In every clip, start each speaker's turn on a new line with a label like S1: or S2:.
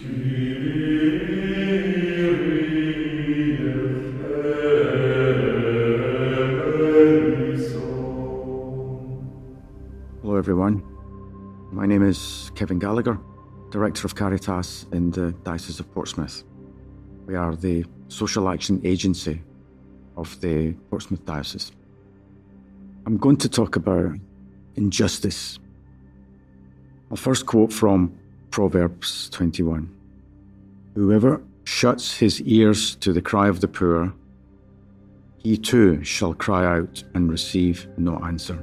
S1: Hello, everyone. My name is Kevin Gallagher, Director of Caritas in the Diocese of Portsmouth. We are the social action agency of the Portsmouth Diocese. I'm going to talk about injustice. I'll first quote from Proverbs 21 Whoever shuts his ears to the cry of the poor, he too shall cry out and receive no answer.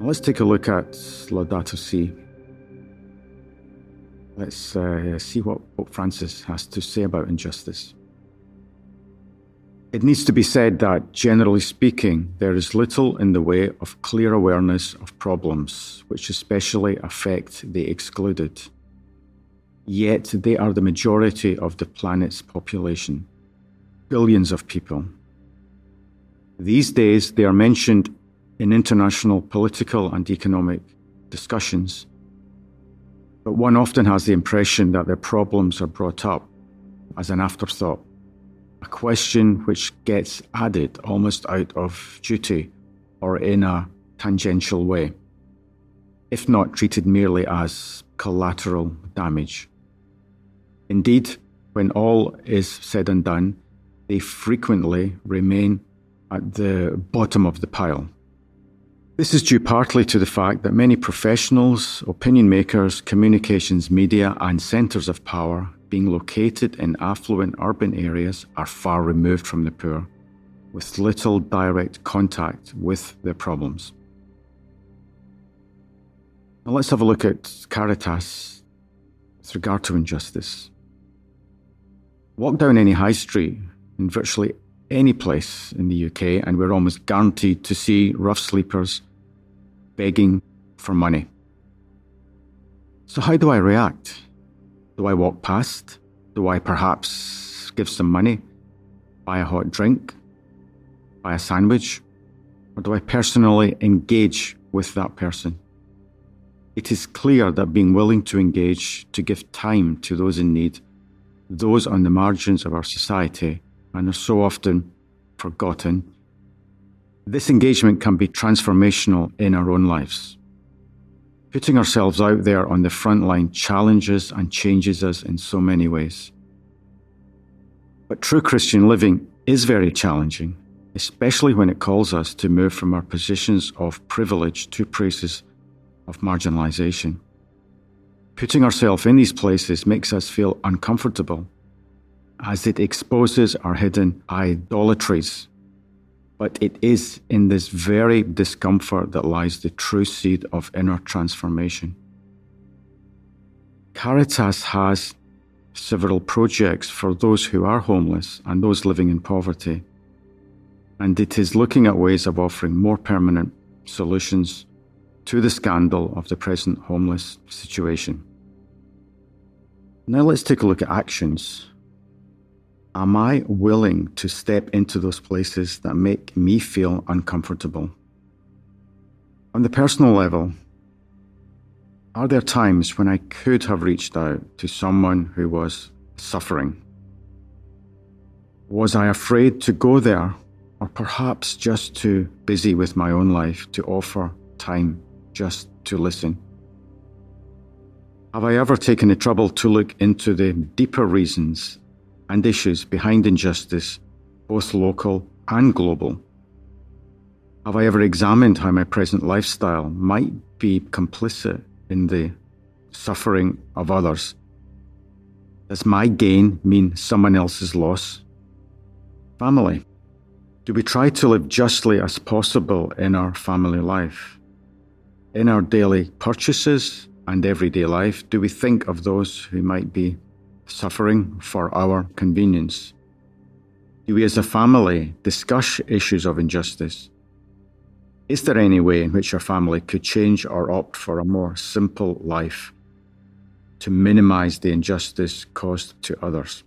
S1: Now let's take a look at Laudato Si. Let's uh, see what Pope Francis has to say about injustice. It needs to be said that, generally speaking, there is little in the way of clear awareness of problems which especially affect the excluded. Yet they are the majority of the planet's population billions of people. These days, they are mentioned in international political and economic discussions, but one often has the impression that their problems are brought up as an afterthought, a question which gets added almost out of duty or in a tangential way, if not treated merely as collateral damage. Indeed, when all is said and done, they frequently remain at the bottom of the pile. This is due partly to the fact that many professionals, opinion makers, communications media, and centres of power being located in affluent urban areas are far removed from the poor, with little direct contact with their problems. Now let's have a look at Caritas with regard to injustice. Walk down any high street in virtually any place in the UK, and we're almost guaranteed to see rough sleepers begging for money. So, how do I react? Do I walk past? Do I perhaps give some money? Buy a hot drink? Buy a sandwich? Or do I personally engage with that person? It is clear that being willing to engage, to give time to those in need, those on the margins of our society, and are so often forgotten, this engagement can be transformational in our own lives. Putting ourselves out there on the front line challenges and changes us in so many ways. But true Christian living is very challenging, especially when it calls us to move from our positions of privilege to places of marginalization. Putting ourselves in these places makes us feel uncomfortable as it exposes our hidden idolatries. But it is in this very discomfort that lies the true seed of inner transformation. Caritas has several projects for those who are homeless and those living in poverty. And it is looking at ways of offering more permanent solutions to the scandal of the present homeless situation. Now let's take a look at actions Am I willing to step into those places that make me feel uncomfortable? On the personal level, are there times when I could have reached out to someone who was suffering? Was I afraid to go there, or perhaps just too busy with my own life to offer time just to listen? Have I ever taken the trouble to look into the deeper reasons and issues behind injustice, both local and global? Have I ever examined how my present lifestyle might be complicit in the suffering of others? Does my gain mean someone else's loss? Family. Do we try to live justly as possible in our family life? In our daily purchases and everyday life, do we think of those who might be suffering for our convenience? Do we as a family discuss issues of injustice? Is there any way in which our family could change or opt for a more simple life to minimize the injustice caused to others?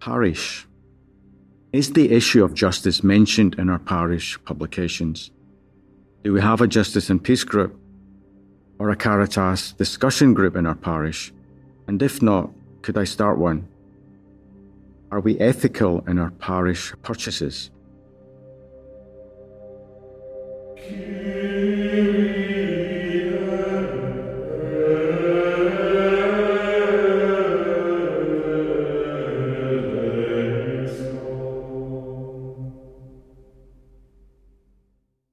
S1: Parish. Is the issue of justice mentioned in our parish publications? Do we have a justice and peace group? or a Caritas discussion group in our parish? And if not, could I start one? Are we ethical in our parish purchases?